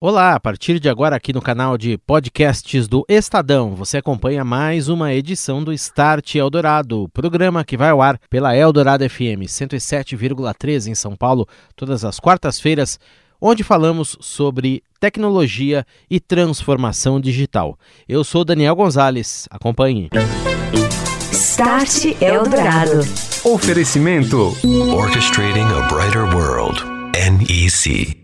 Olá, a partir de agora aqui no canal de podcasts do Estadão, você acompanha mais uma edição do Start Eldorado, programa que vai ao ar pela Eldorado FM 107,3 em São Paulo, todas as quartas-feiras, onde falamos sobre tecnologia e transformação digital. Eu sou Daniel Gonzalez, acompanhe. Start Eldorado. Oferecimento Orchestrating a Brighter World. NEC.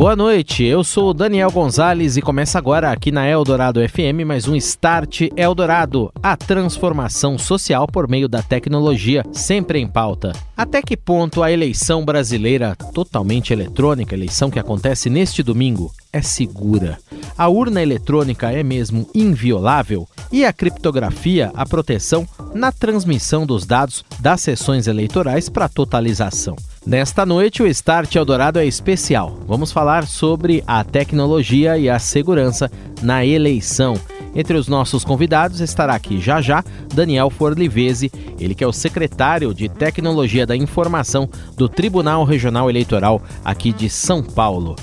Boa noite, eu sou o Daniel Gonzalez e começa agora aqui na Eldorado FM mais um Start Eldorado, a transformação social por meio da tecnologia, sempre em pauta. Até que ponto a eleição brasileira, totalmente eletrônica, eleição que acontece neste domingo, é segura? A urna eletrônica é mesmo inviolável? E a criptografia, a proteção na transmissão dos dados das sessões eleitorais para totalização? Nesta noite, o Start Eldorado é especial. Vamos falar sobre a tecnologia e a segurança na eleição. Entre os nossos convidados estará aqui já já Daniel Forlivese, ele que é o secretário de Tecnologia da Informação do Tribunal Regional Eleitoral aqui de São Paulo.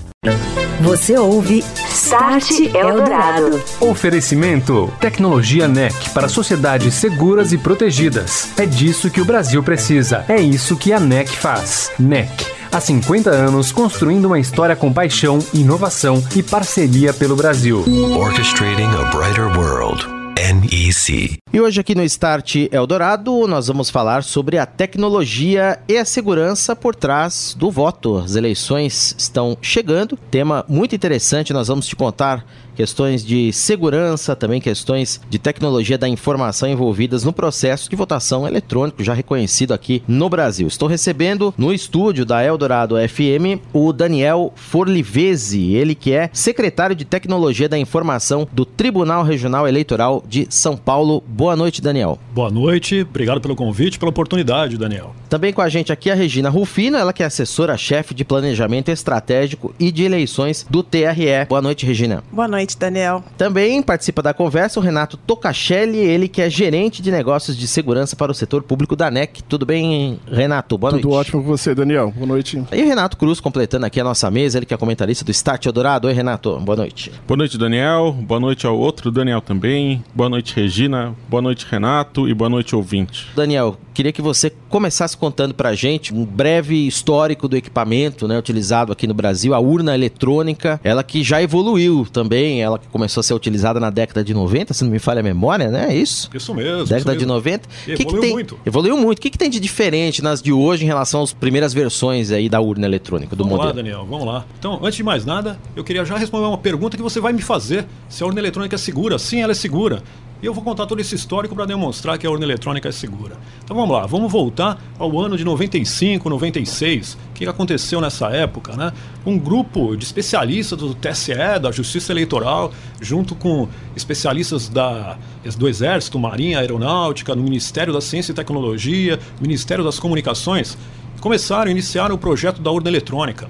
Você ouve Start Eldorado. Oferecimento Tecnologia NEC para sociedades seguras e protegidas. É disso que o Brasil precisa. É isso que a NEC faz. NEC. Há 50 anos construindo uma história com paixão, inovação e parceria pelo Brasil. Orchestrating a Brighter World. NEC. E hoje aqui no Start Eldorado nós vamos falar sobre a tecnologia e a segurança por trás do voto. As eleições estão chegando, tema muito interessante, nós vamos te contar questões de segurança, também questões de tecnologia da informação envolvidas no processo de votação eletrônico, já reconhecido aqui no Brasil. Estou recebendo no estúdio da Eldorado FM o Daniel Forlivese, ele que é secretário de Tecnologia da Informação do Tribunal Regional Eleitoral de São Paulo. Boa noite, Daniel. Boa noite, obrigado pelo convite, pela oportunidade, Daniel. Também com a gente aqui a Regina Rufino, ela que é assessora-chefe de Planejamento Estratégico e de Eleições do TRE. Boa noite, Regina. Boa noite noite, Daniel. Também participa da conversa o Renato Tocachelli, ele que é gerente de negócios de segurança para o setor público da NEC. Tudo bem, Renato? Boa Tudo noite. Tudo ótimo com você, Daniel. Boa noite. E o Renato Cruz completando aqui a nossa mesa, ele que é comentarista do Start Eldorado. Oi, Renato. Boa noite. Boa noite, Daniel. Boa noite ao outro Daniel também. Boa noite, Regina. Boa noite, Renato. E boa noite, ouvinte. Daniel, queria que você começasse contando pra gente um breve histórico do equipamento né, utilizado aqui no Brasil, a urna eletrônica, ela que já evoluiu também, ela que começou a ser utilizada na década de 90, se não me falha a memória, né? É isso? Isso mesmo. Década isso mesmo. de 90. E que evoluiu que tem... muito. Evoluiu muito. O que, que tem de diferente nas de hoje em relação às primeiras versões aí da urna eletrônica, do vamos modelo? lá, Daniel, vamos lá. Então, antes de mais nada, eu queria já responder uma pergunta que você vai me fazer. Se a urna eletrônica é segura? Sim, ela é segura. E eu vou contar todo esse histórico para demonstrar que a urna eletrônica é segura. Então vamos lá, vamos voltar ao ano de 95, 96. O que aconteceu nessa época? Né? Um grupo de especialistas do TSE, da Justiça Eleitoral, junto com especialistas da, do Exército, Marinha, Aeronáutica, no Ministério da Ciência e Tecnologia, Ministério das Comunicações, começaram a iniciar o projeto da urna eletrônica.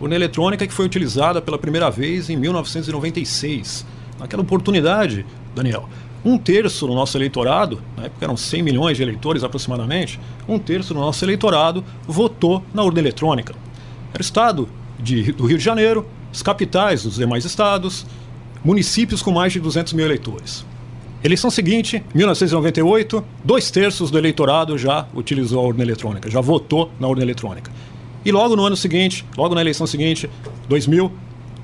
Urna eletrônica que foi utilizada pela primeira vez em 1996. Naquela oportunidade, Daniel, um terço do nosso eleitorado, na época eram 100 milhões de eleitores aproximadamente, um terço do nosso eleitorado votou na urna eletrônica. Era o estado de, do Rio de Janeiro, as capitais dos demais estados, municípios com mais de 200 mil eleitores. Eleição seguinte, 1998, dois terços do eleitorado já utilizou a urna eletrônica, já votou na urna eletrônica. E logo no ano seguinte, logo na eleição seguinte, 2000,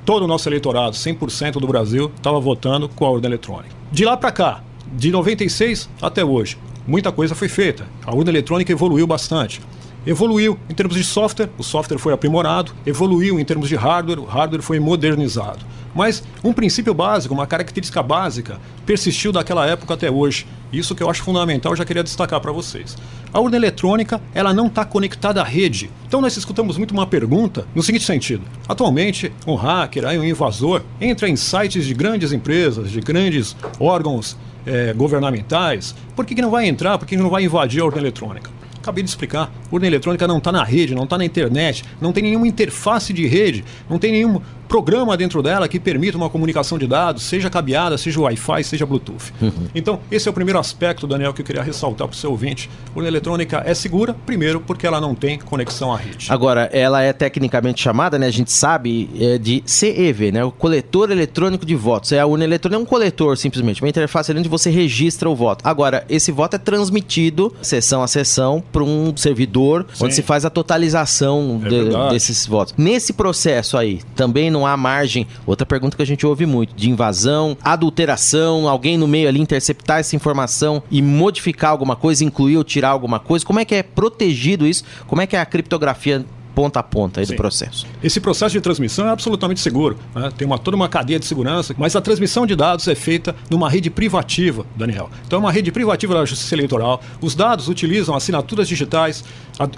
todo o nosso eleitorado, 100% do Brasil, estava votando com a urna eletrônica. De lá para cá, de 96 até hoje, muita coisa foi feita. A urna eletrônica evoluiu bastante. Evoluiu em termos de software, o software foi aprimorado, evoluiu em termos de hardware, o hardware foi modernizado. Mas um princípio básico, uma característica básica, persistiu daquela época até hoje. Isso que eu acho fundamental, já queria destacar para vocês. A urna eletrônica, ela não está conectada à rede. Então nós escutamos muito uma pergunta no seguinte sentido: atualmente, um hacker, um invasor, entra em sites de grandes empresas, de grandes órgãos eh, governamentais. Por que, que não vai entrar? Por que, que não vai invadir a urna eletrônica? Acabei de explicar. Urna eletrônica não está na rede, não está na internet, não tem nenhuma interface de rede, não tem nenhum programa dentro dela que permita uma comunicação de dados, seja cabeada, seja Wi-Fi, seja Bluetooth. Uhum. Então, esse é o primeiro aspecto, Daniel, que eu queria ressaltar para o seu ouvinte. A urna eletrônica é segura, primeiro, porque ela não tem conexão à rede. Agora, ela é tecnicamente chamada, né? A gente sabe, é de CEV, né? O coletor eletrônico de votos. É a urna eletrônica, é um coletor, simplesmente, uma interface onde você registra o voto. Agora, esse voto é transmitido, sessão a sessão, para um servidor Sim. onde se faz a totalização é de, desses votos. Nesse processo aí, também não há margem. Outra pergunta que a gente ouve muito: de invasão, adulteração, alguém no meio ali interceptar essa informação e modificar alguma coisa, incluir ou tirar alguma coisa. Como é que é protegido isso? Como é que é a criptografia ponta a ponta aí do processo. Esse processo de transmissão é absolutamente seguro. Né? Tem uma, toda uma cadeia de segurança, mas a transmissão de dados é feita numa rede privativa, Daniel. Então é uma rede privativa da Justiça Eleitoral. Os dados utilizam assinaturas digitais, a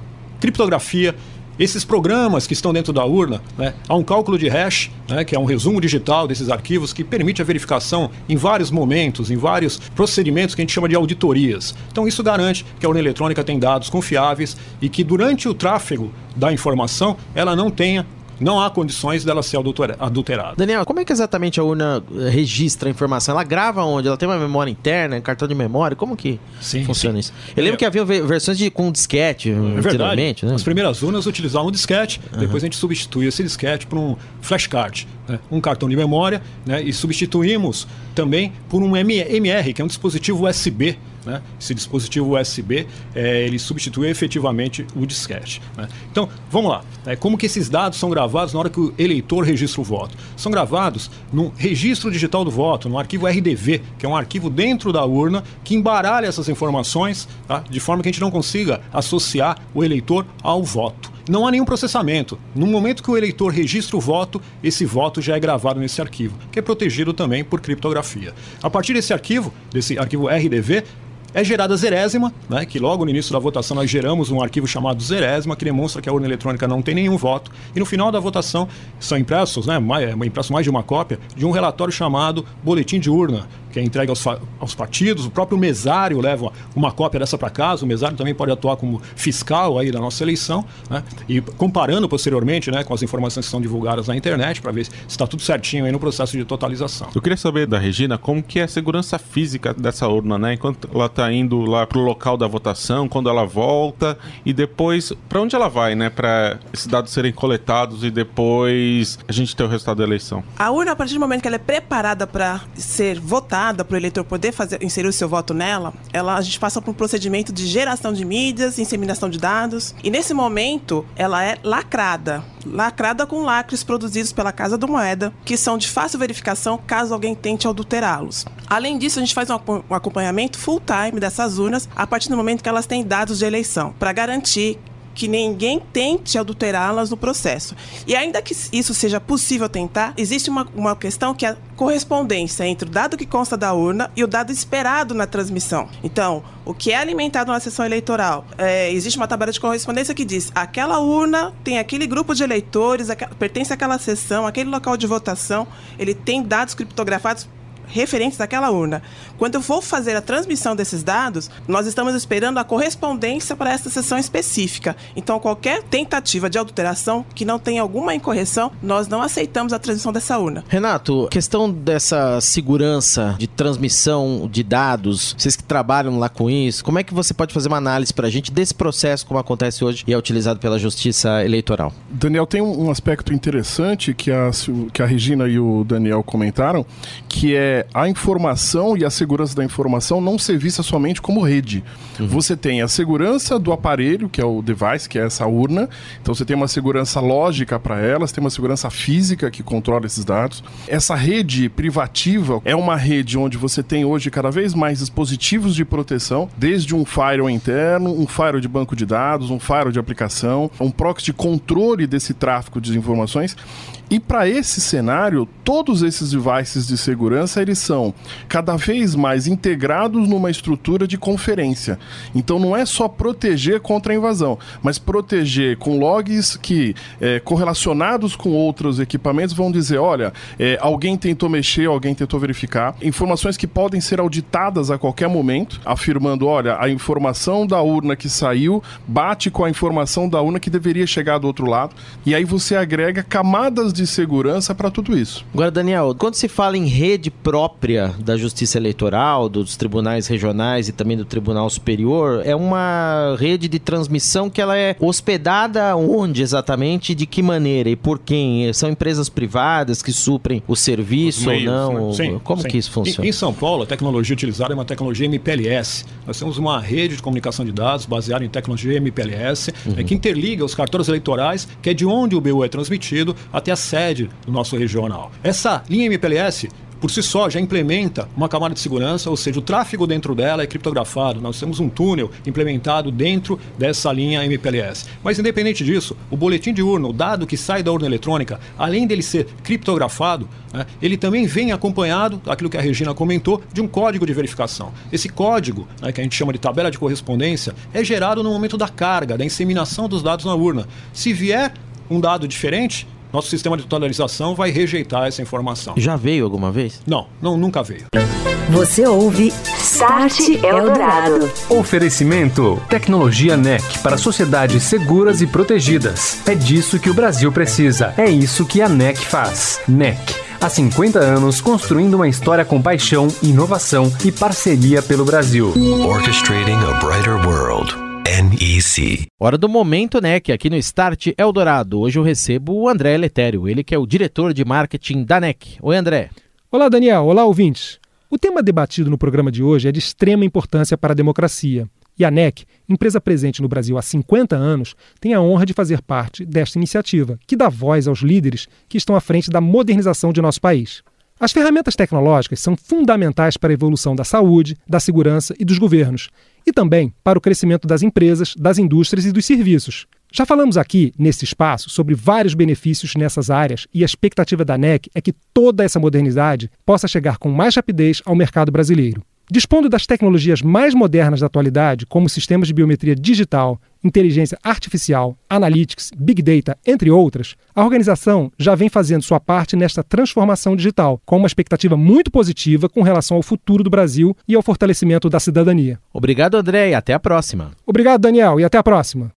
criptografia esses programas que estão dentro da urna, né, há um cálculo de hash, né, que é um resumo digital desses arquivos, que permite a verificação em vários momentos, em vários procedimentos que a gente chama de auditorias. Então, isso garante que a urna eletrônica tem dados confiáveis e que durante o tráfego da informação ela não tenha não há condições dela ser adulterada. Daniel, como é que exatamente a urna eh, registra a informação? Ela grava onde? Ela tem uma memória interna, um cartão de memória? Como que sim, funciona sim. isso? Eu lembro é. que havia versões de, com disquete é anteriormente, né? As primeiras urnas utilizavam um disquete, uhum. depois a gente substitui esse disquete por um flashcard, né? um cartão de memória, né? e substituímos também por um MR, que é um dispositivo USB, né? Esse dispositivo USB é, ele substitui efetivamente o disquete. Né? Então, vamos lá. É, como que esses dados são gravados na hora que o eleitor registra o voto? São gravados no registro digital do voto, no arquivo RDV, que é um arquivo dentro da urna que embaralha essas informações tá? de forma que a gente não consiga associar o eleitor ao voto. Não há nenhum processamento. No momento que o eleitor registra o voto, esse voto já é gravado nesse arquivo, que é protegido também por criptografia. A partir desse arquivo, desse arquivo RDV, é gerada a zerésima, né, que logo no início da votação nós geramos um arquivo chamado zerésima, que demonstra que a urna eletrônica não tem nenhum voto. E no final da votação são impressos, né, é, impresso mais de uma cópia, de um relatório chamado Boletim de Urna, que é entregue aos, aos partidos, o próprio mesário leva uma cópia dessa para casa, o mesário também pode atuar como fiscal aí da nossa eleição, né? e comparando posteriormente né, com as informações que são divulgadas na internet, para ver se está tudo certinho aí no processo de totalização. Eu queria saber da Regina como que é a segurança física dessa urna, né? Enquanto ela está indo lá para o local da votação, quando ela volta, e depois, para onde ela vai, né? Para esses dados serem coletados e depois a gente ter o resultado da eleição. A urna, a partir do momento que ela é preparada para ser votada, para o eleitor poder fazer, inserir o seu voto nela, ela, a gente passa por um procedimento de geração de mídias, inseminação de dados. E nesse momento, ela é lacrada. Lacrada com lacres produzidos pela Casa do Moeda, que são de fácil verificação caso alguém tente adulterá-los. Além disso, a gente faz um acompanhamento full time dessas urnas a partir do momento que elas têm dados de eleição, para garantir que ninguém tente adulterá-las no processo. E ainda que isso seja possível tentar, existe uma, uma questão que é a correspondência entre o dado que consta da urna e o dado esperado na transmissão. Então, o que é alimentado na sessão eleitoral? É, existe uma tabela de correspondência que diz aquela urna tem aquele grupo de eleitores, pertence àquela sessão, aquele local de votação, ele tem dados criptografados referentes àquela urna. Quando eu vou fazer a transmissão desses dados, nós estamos esperando a correspondência para essa sessão específica. Então, qualquer tentativa de adulteração que não tenha alguma incorreção, nós não aceitamos a transmissão dessa urna. Renato, questão dessa segurança de transmissão de dados, vocês que trabalham lá com isso, como é que você pode fazer uma análise para a gente desse processo como acontece hoje e é utilizado pela Justiça Eleitoral? Daniel, tem um aspecto interessante que a, que a Regina e o Daniel comentaram, que é a informação e a segurança da informação não ser vista somente como rede. Uhum. Você tem a segurança do aparelho, que é o device, que é essa urna. Então você tem uma segurança lógica para ela, você tem uma segurança física que controla esses dados. Essa rede privativa é uma rede onde você tem hoje cada vez mais dispositivos de proteção, desde um firewall interno, um firewall de banco de dados, um firewall de aplicação, um proxy de controle desse tráfego de informações. E para esse cenário, todos esses devices de segurança eles são cada vez mais integrados numa estrutura de conferência. Então não é só proteger contra a invasão, mas proteger com logs que, é, correlacionados com outros equipamentos, vão dizer: olha, é, alguém tentou mexer, alguém tentou verificar. Informações que podem ser auditadas a qualquer momento, afirmando: olha, a informação da urna que saiu bate com a informação da urna que deveria chegar do outro lado. E aí você agrega camadas de segurança para tudo isso. Agora, Daniel, quando se fala em rede própria da Justiça Eleitoral, dos tribunais regionais e também do Tribunal Superior, é uma rede de transmissão que ela é hospedada onde exatamente, de que maneira e por quem? São empresas privadas que suprem o serviço Meios, ou não? né? Sim, Como sim. que isso funciona? Em, em São Paulo, a tecnologia utilizada é uma tecnologia MPLS. Nós temos uma rede de comunicação de dados baseada em tecnologia MPLS, Uhum. é, que interliga os cartórios eleitorais, que é de onde o BU é transmitido, até a sede do nosso regional. Essa linha MPLS por si só já implementa uma camada de segurança, ou seja, o tráfego dentro dela é criptografado. Nós temos um túnel implementado dentro dessa linha MPLS. Mas independente disso, o boletim de urna, o dado que sai da urna eletrônica, além dele ser criptografado, né, ele também vem acompanhado, aquilo que a Regina comentou, de um código de verificação. Esse código, né, que a gente chama de tabela de correspondência, é gerado no momento da carga, da inseminação dos dados na urna. Se vier um dado diferente, nosso sistema de totalização vai rejeitar essa informação. Já veio alguma vez? Não, não nunca veio. Você ouve Start Eldorado. Oferecimento: Tecnologia NEC para sociedades seguras e protegidas. É disso que o Brasil precisa. É isso que a NEC faz. NEC. Há 50 anos construindo uma história com paixão, inovação e parceria pelo Brasil. Orchestrating a brighter world. NEC. Hora do momento, né? Que aqui no Start Eldorado. Hoje eu recebo o André Letério, ele que é o diretor de marketing da NEC. Oi, André. Olá, Daniel. Olá, ouvintes. O tema debatido no programa de hoje é de extrema importância para a democracia. E a NEC, empresa presente no Brasil há 50 anos, tem a honra de fazer parte desta iniciativa, que dá voz aos líderes que estão à frente da modernização de nosso país. As ferramentas tecnológicas são fundamentais para a evolução da saúde, da segurança e dos governos, e também para o crescimento das empresas, das indústrias e dos serviços. Já falamos aqui, nesse espaço, sobre vários benefícios nessas áreas e a expectativa da NEC é que toda essa modernidade possa chegar com mais rapidez ao mercado brasileiro. Dispondo das tecnologias mais modernas da atualidade, como sistemas de biometria digital, inteligência artificial, analytics, big data, entre outras, a organização já vem fazendo sua parte nesta transformação digital, com uma expectativa muito positiva com relação ao futuro do Brasil e ao fortalecimento da cidadania. Obrigado, André, e até a próxima. Obrigado, Daniel, e até a próxima.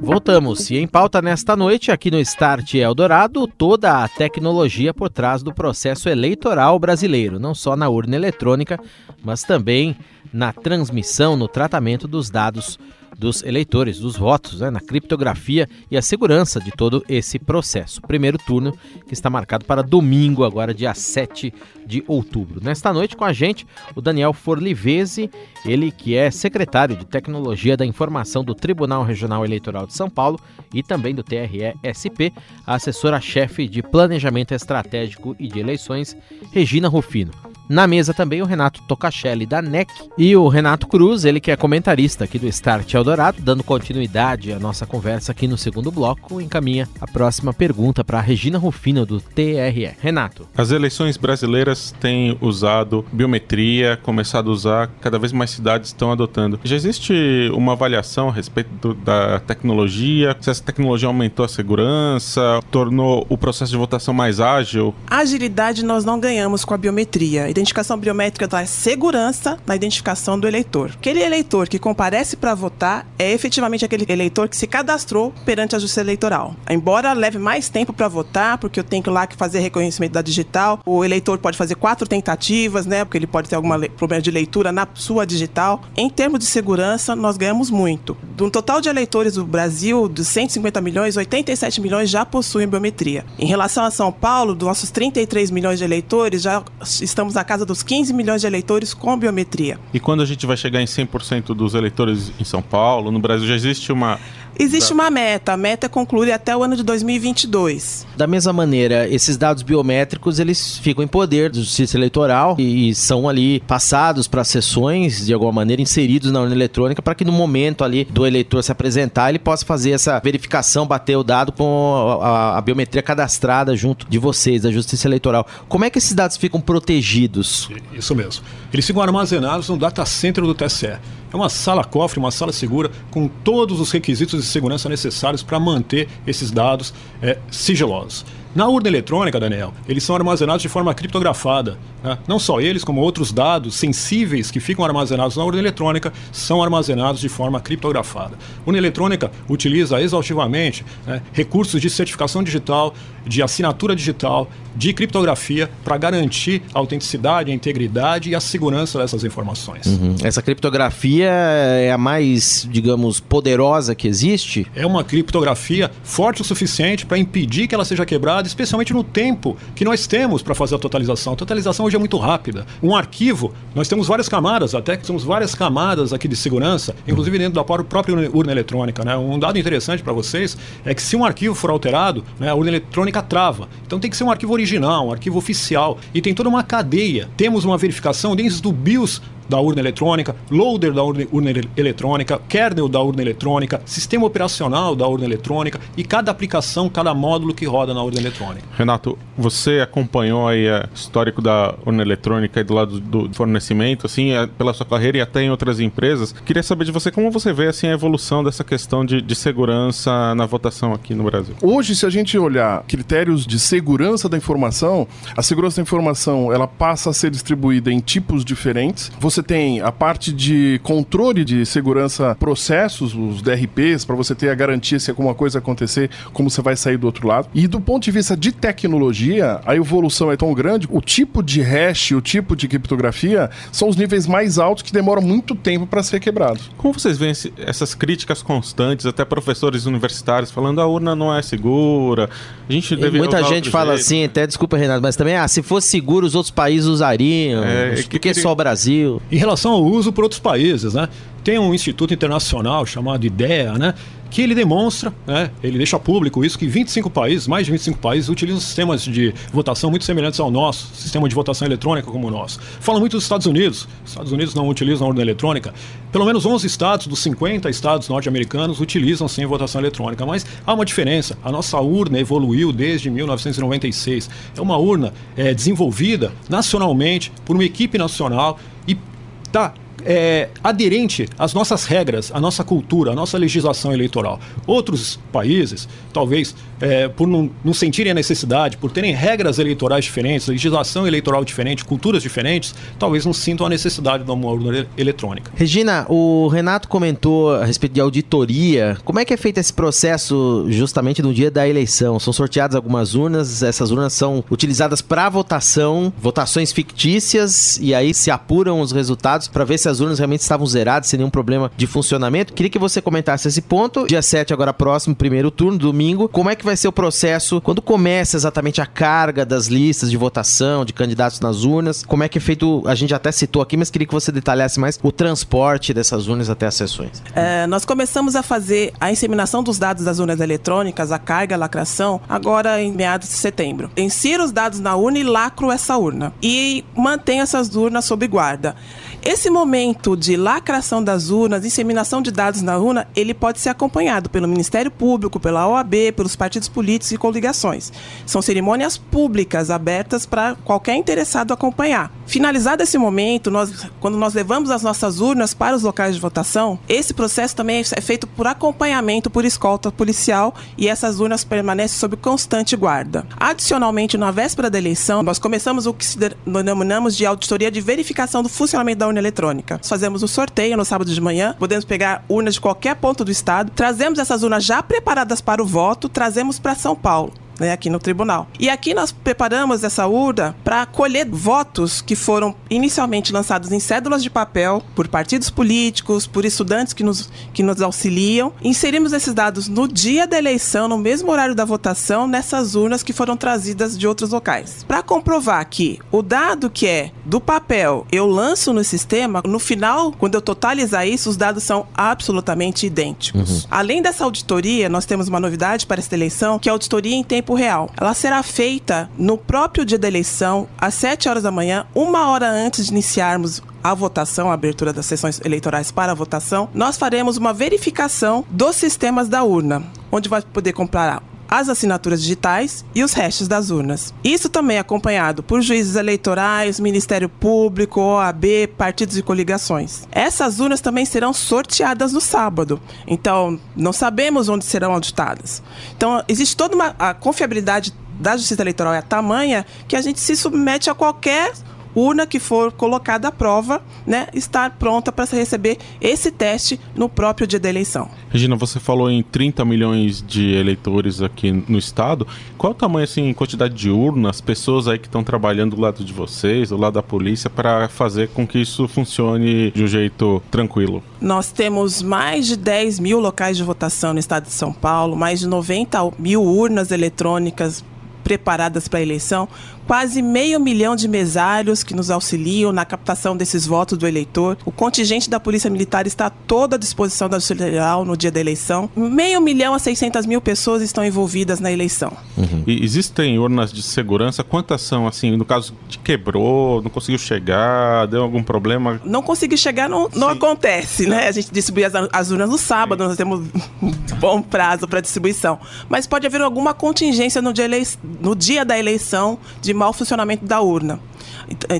Voltamos. E em pauta nesta noite, aqui no Start Eldorado, toda a tecnologia por trás do processo eleitoral brasileiro, não só na urna eletrônica, mas também na transmissão, no tratamento dos dados dos eleitores, dos votos, né, na criptografia e a segurança de todo esse processo. Primeiro turno que está marcado para domingo, agora dia 7 de outubro. Nesta noite com a gente, o Daniel Forlivese, ele que é secretário de Tecnologia da Informação do Tribunal Regional Eleitoral de São Paulo e também do TRE-SP, a assessora-chefe de Planejamento Estratégico e de Eleições, Regina Rufino. Na mesa também o Renato Tocachelli da NEC e o Renato Cruz, ele que é comentarista aqui do Start Eldorado, dando continuidade à nossa conversa aqui no segundo bloco, encaminha a próxima pergunta para a Regina Rufino do TRE. Renato. As eleições brasileiras têm usado biometria, começado a usar, cada vez mais cidades estão adotando. Já existe uma avaliação a respeito do- da tecnologia? Se essa tecnologia aumentou a segurança, tornou o processo de votação mais ágil? Agilidade nós não ganhamos com a biometria. A identificação biométrica dá segurança na identificação do eleitor. Aquele eleitor que comparece para votar é efetivamente aquele eleitor que se cadastrou perante a Justiça Eleitoral. Embora leve mais tempo para votar, porque eu tenho que lá que fazer reconhecimento da digital, o eleitor pode fazer quatro tentativas, né? Porque ele pode ter algum problema de leitura na sua digital. Em termos de segurança, nós ganhamos muito. Do total de eleitores do Brasil, dos 150 milhões, 87 milhões já possuem biometria. Em relação a São Paulo, dos nossos 33 milhões de eleitores, já estamos na casa dos 15 milhões de eleitores com biometria. E quando a gente vai chegar em 100% dos eleitores em São Paulo, no Brasil, já existe uma Existe uma meta. A meta é concluir até o ano de 2022. Da mesma maneira, esses dados biométricos eles ficam em poder do Justiça Eleitoral e são ali passados para sessões, de alguma maneira, inseridos na urna eletrônica para que no momento ali do eleitor se apresentar, ele possa fazer essa verificação, bater o dado com a, a biometria cadastrada junto de vocês, da Justiça Eleitoral. Como é que esses dados ficam protegidos? Isso mesmo. Eles ficam armazenados no data center do TSE. É uma sala cofre, uma sala segura, com todos os requisitos de segurança necessários para manter esses dados é, sigilosos. Na urna eletrônica, Daniel, eles são armazenados de forma criptografada. Né? Não só eles, como outros dados sensíveis que ficam armazenados na urna eletrônica são armazenados de forma criptografada. A urna eletrônica utiliza exaustivamente né, recursos de certificação digital, de assinatura digital, de criptografia para garantir a autenticidade, a integridade e a segurança dessas informações. Uhum. Essa criptografia é a mais, digamos, poderosa que existe? É uma criptografia forte o suficiente para impedir que ela seja quebrada especialmente no tempo que nós temos para fazer a totalização. A totalização hoje é muito rápida. Um arquivo, nós temos várias camadas, até que temos várias camadas aqui de segurança, inclusive dentro da própria urna eletrônica. Né? Um dado interessante para vocês é que se um arquivo for alterado, né, a urna eletrônica trava. Então tem que ser um arquivo original, um arquivo oficial. E tem toda uma cadeia. Temos uma verificação desde o BIOS da urna eletrônica, loader da urna, urna eletrônica, kernel da urna eletrônica, sistema operacional da urna eletrônica e cada aplicação, cada módulo que roda na urna eletrônica. Renato, você acompanhou aí o histórico da urna eletrônica e do lado do fornecimento, assim, é, pela sua carreira e até em outras empresas. Queria saber de você como você vê assim a evolução dessa questão de, de segurança na votação aqui no Brasil. Hoje, se a gente olhar critérios de segurança da informação, a segurança da informação ela passa a ser distribuída em tipos diferentes. Você você tem a parte de controle de segurança, processos, os DRPs, para você ter a garantia se alguma coisa acontecer, como você vai sair do outro lado. E do ponto de vista de tecnologia, a evolução é tão grande, o tipo de hash, o tipo de criptografia são os níveis mais altos que demoram muito tempo para ser quebrados. Como vocês veem essas críticas constantes, até professores universitários falando a urna não é segura, a gente deve Muita gente fala jeito. assim, até desculpa, Renato, mas também, ah, se fosse seguro, os outros países usariam, é, por que, que só o Brasil? Em relação ao uso por outros países, né? Tem um instituto internacional chamado IDEA, né? que ele demonstra, né, ele deixa público isso, que 25 países, mais de 25 países, utilizam sistemas de votação muito semelhantes ao nosso, sistema de votação eletrônica como o nosso. Fala muito dos Estados Unidos. Os Estados Unidos não utilizam a urna eletrônica. Pelo menos 11 estados dos 50 estados norte-americanos utilizam sim votação eletrônica, mas há uma diferença. A nossa urna evoluiu desde 1996. É uma urna é, desenvolvida nacionalmente por uma equipe nacional e está é, aderente às nossas regras, à nossa cultura, à nossa legislação eleitoral. Outros países, talvez é, por não, não, sentirem a necessidade, por terem regras eleitorais diferentes, legislação eleitoral diferente, culturas diferentes, talvez não sintam a necessidade de uma urna eletrônica. Regina, o Renato comentou a respeito de auditoria. Como é que é feito esse processo justamente no dia da eleição? São sorteadas algumas urnas, essas urnas são utilizadas para votação, votações fictícias, e aí se apuram os resultados para ver se as urnas realmente estavam zeradas, sem nenhum problema de funcionamento. Queria que você comentasse esse ponto. Dia 7, agora próximo, primeiro turno, domingo. Como é que vai ser o processo quando começa exatamente a carga das listas de votação, de candidatos nas urnas? Como é que é feito? A gente até citou aqui, mas queria que você detalhasse mais o transporte dessas urnas até as sessões. É, nós começamos a fazer a inseminação dos dados das urnas eletrônicas, a carga, a lacração, agora em meados de setembro. Insiro os dados na urna e lacro essa urna. E mantenho essas urnas sob guarda. Esse momento de lacração das urnas, inseminação de dados na urna, ele pode ser acompanhado pelo Ministério Público, pela OAB, pelos partidos políticos e coligações. São cerimônias públicas abertas para qualquer interessado acompanhar. Finalizado esse momento, nós, quando nós levamos as nossas urnas para os locais de votação, esse processo também é feito por acompanhamento por escolta policial e essas urnas permanecem sob constante guarda. Adicionalmente, na véspera da eleição, nós começamos o que denominamos de auditoria de verificação do funcionamento da urna urna eletrônica. Fazemos o sorteio no sábado de manhã, podemos pegar urnas de qualquer ponto do estado, trazemos essas urnas já preparadas para o voto, trazemos para São Paulo né, aqui no tribunal. E aqui nós preparamos essa urna para colher votos que foram inicialmente lançados em cédulas de papel por partidos políticos, por estudantes que nos, que nos auxiliam. Inserimos esses dados no dia da eleição, no mesmo horário da votação, nessas urnas que foram trazidas de outros locais. Para comprovar que o dado que é do papel eu lanço no sistema, no final, quando eu totalizar isso, os dados são absolutamente idênticos. Uhum. Além dessa auditoria, nós temos uma novidade para esta eleição, que é a auditoria em tempo real. Ela será feita no próprio dia da eleição, às 7 horas da manhã, uma hora antes de iniciarmos a votação, a abertura das sessões eleitorais para a votação, nós faremos uma verificação dos sistemas da urna, onde vai poder comprar as assinaturas digitais e os restos das urnas. Isso também acompanhado por juízes eleitorais, Ministério Público, OAB, partidos e coligações. Essas urnas também serão sorteadas no sábado, então não sabemos onde serão auditadas. Então existe toda uma a confiabilidade da Justiça Eleitoral é tamanha que a gente se submete a qualquer urna que for colocada à prova, né, estar pronta para receber esse teste no próprio dia da eleição. Regina, você falou em 30 milhões de eleitores aqui no estado. Qual o tamanho, assim, quantidade de urnas, pessoas aí que estão trabalhando do lado de vocês, do lado da polícia, para fazer com que isso funcione de um jeito tranquilo? Nós temos mais de 10 mil locais de votação no estado de São Paulo, mais de 90 mil urnas eletrônicas preparadas para a eleição, quase meio milhão de mesários que nos auxiliam na captação desses votos do eleitor. O contingente da Polícia Militar está todo à disposição da Justiça Federal no dia da eleição. Meio milhão a 600 mil pessoas estão envolvidas na eleição. Uhum. E existem urnas de segurança? Quantas são, assim, no caso de quebrou, não conseguiu chegar, deu algum problema? Não conseguir chegar não, não acontece, né? A gente distribui as, as urnas no sábado, Sim. nós temos um bom prazo para distribuição. Mas pode haver alguma contingência no dia, no dia da eleição de mau funcionamento da urna.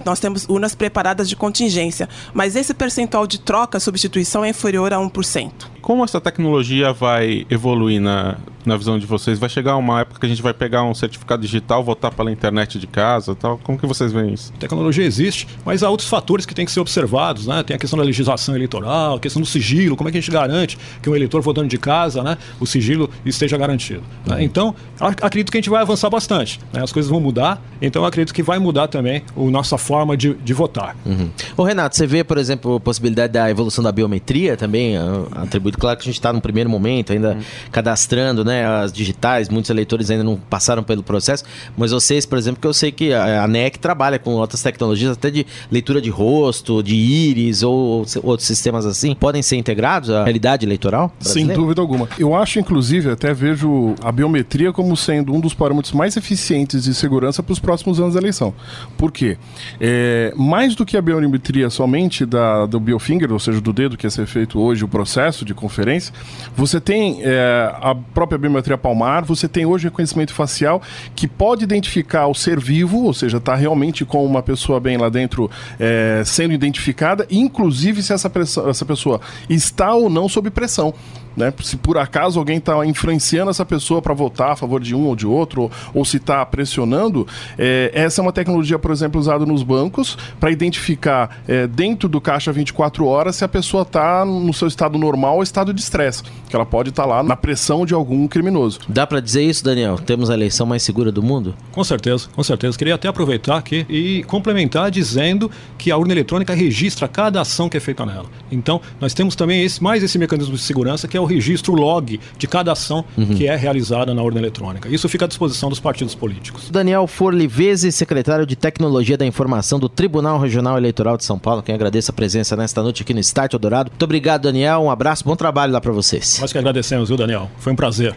Nós temos urnas preparadas de contingência, mas esse percentual de troca, substituição é inferior a 1%. Como essa tecnologia vai evoluir na, na visão de vocês? Vai chegar uma época que a gente vai pegar um certificado digital, votar pela internet de casa tal? Como que vocês veem isso? A tecnologia existe, mas há outros fatores que têm que ser observados, né? Tem a questão da legislação eleitoral, a questão do sigilo, como é que a gente garante que um eleitor votando de casa, né, o sigilo esteja garantido. Né? Então, acredito que a gente vai avançar bastante. Né? As coisas vão mudar, então acredito que vai mudar também a nossa forma de, de votar. Uhum. Ô Renato, você vê, por exemplo, a possibilidade da evolução da biometria também, atribuído, claro que a gente está no primeiro momento, ainda uhum. cadastrando, né? Né, as digitais, muitos eleitores ainda não passaram pelo processo, mas vocês, por exemplo, que eu sei que a NEC trabalha com outras tecnologias, até de leitura de rosto, de íris ou outros sistemas assim, podem ser integrados à realidade eleitoral? Brasileira? Sem dúvida alguma. Eu acho, inclusive, até vejo a biometria como sendo um dos parâmetros mais eficientes de segurança para os próximos anos da eleição. Por quê? É, mais do que a biometria somente da, do biofinger, ou seja, do dedo que é ser feito hoje, o processo de conferência, você tem é, a própria biometria palmar, você tem hoje reconhecimento facial que pode identificar o ser vivo, ou seja, está realmente com uma pessoa bem lá dentro é, sendo identificada, inclusive se essa, pressão, essa pessoa está ou não sob pressão. Né? Se por acaso alguém está influenciando essa pessoa para votar a favor de um ou de outro, ou, ou se está pressionando, é, essa é uma tecnologia, por exemplo, usada nos bancos para identificar é, dentro do caixa 24 horas se a pessoa está no seu estado normal ou estado de estresse, que ela pode estar tá lá na pressão de algum criminoso. Dá para dizer isso, Daniel? Temos a eleição mais segura do mundo? Com certeza, com certeza. Queria até aproveitar aqui e complementar dizendo que a urna eletrônica registra cada ação que é feita nela. Então, nós temos também esse, mais esse mecanismo de segurança que é o registro log de cada ação uhum. que é realizada na urna eletrônica. Isso fica à disposição dos partidos políticos. Daniel Forlivese, secretário de Tecnologia da Informação do Tribunal Regional Eleitoral de São Paulo, quem agradece a presença nesta noite aqui no Estádio Dourado. Muito obrigado, Daniel. Um abraço, bom trabalho lá para vocês. Nós que agradecemos, viu, Daniel? Foi um prazer.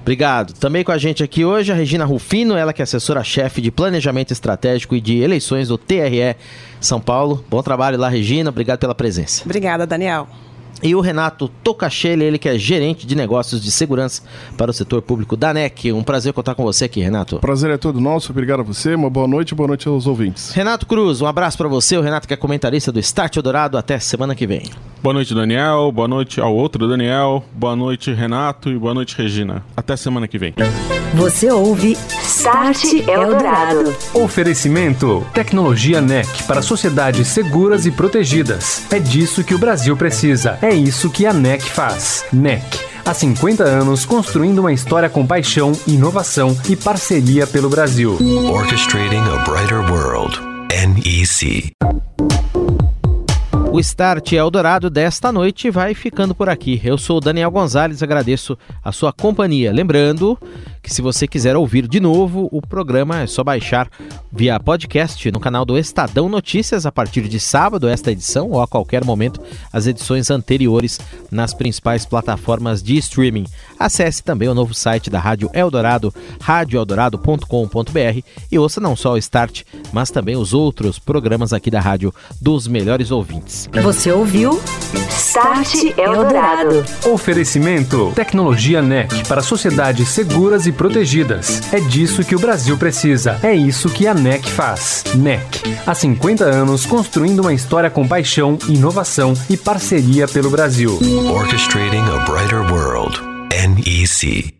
Obrigado. Também com a gente aqui hoje a Regina Rufino, ela que é assessora-chefe de Planejamento Estratégico e de Eleições do TRE São Paulo. Bom trabalho lá, Regina. Obrigado pela presença. Obrigada, Daniel e o Renato Tocachelli, ele que é gerente de negócios de segurança para o setor público da NEC. Um prazer contar com você aqui, Renato. Prazer é todo nosso, obrigado a você, uma boa noite e boa noite aos ouvintes. Renato Cruz, um abraço para você, o Renato que é comentarista do Start Eldorado, até semana que vem. Boa noite, Daniel, boa noite ao outro Daniel, boa noite, Renato e boa noite, Regina. Até semana que vem. Você ouve Start Eldorado. Oferecimento, tecnologia NEC para sociedades seguras e protegidas. É disso que o Brasil precisa. É isso que a NEC faz. NEC Há 50 anos construindo uma história com paixão, inovação e parceria pelo Brasil. Orchestrating a brighter world. NEC. O Start Eldorado desta noite vai ficando por aqui. Eu sou o Daniel Gonzalez, agradeço a sua companhia. Lembrando que se você quiser ouvir de novo o programa, é só baixar via podcast no canal do Estadão Notícias a partir de sábado, esta edição, ou a qualquer momento, as edições anteriores nas principais plataformas de streaming. Acesse também o novo site da Rádio Eldorado, radioeldorado.com.br e ouça não só o Start, mas também os outros programas aqui da rádio dos melhores ouvintes. Você ouviu Start Eldorado. Oferecimento: Tecnologia NEC para sociedades seguras e protegidas. É disso que o Brasil precisa. É isso que a NEC faz. NEC. Há 50 anos construindo uma história com paixão, inovação e parceria pelo Brasil. Orchestrating a brighter world. NEC.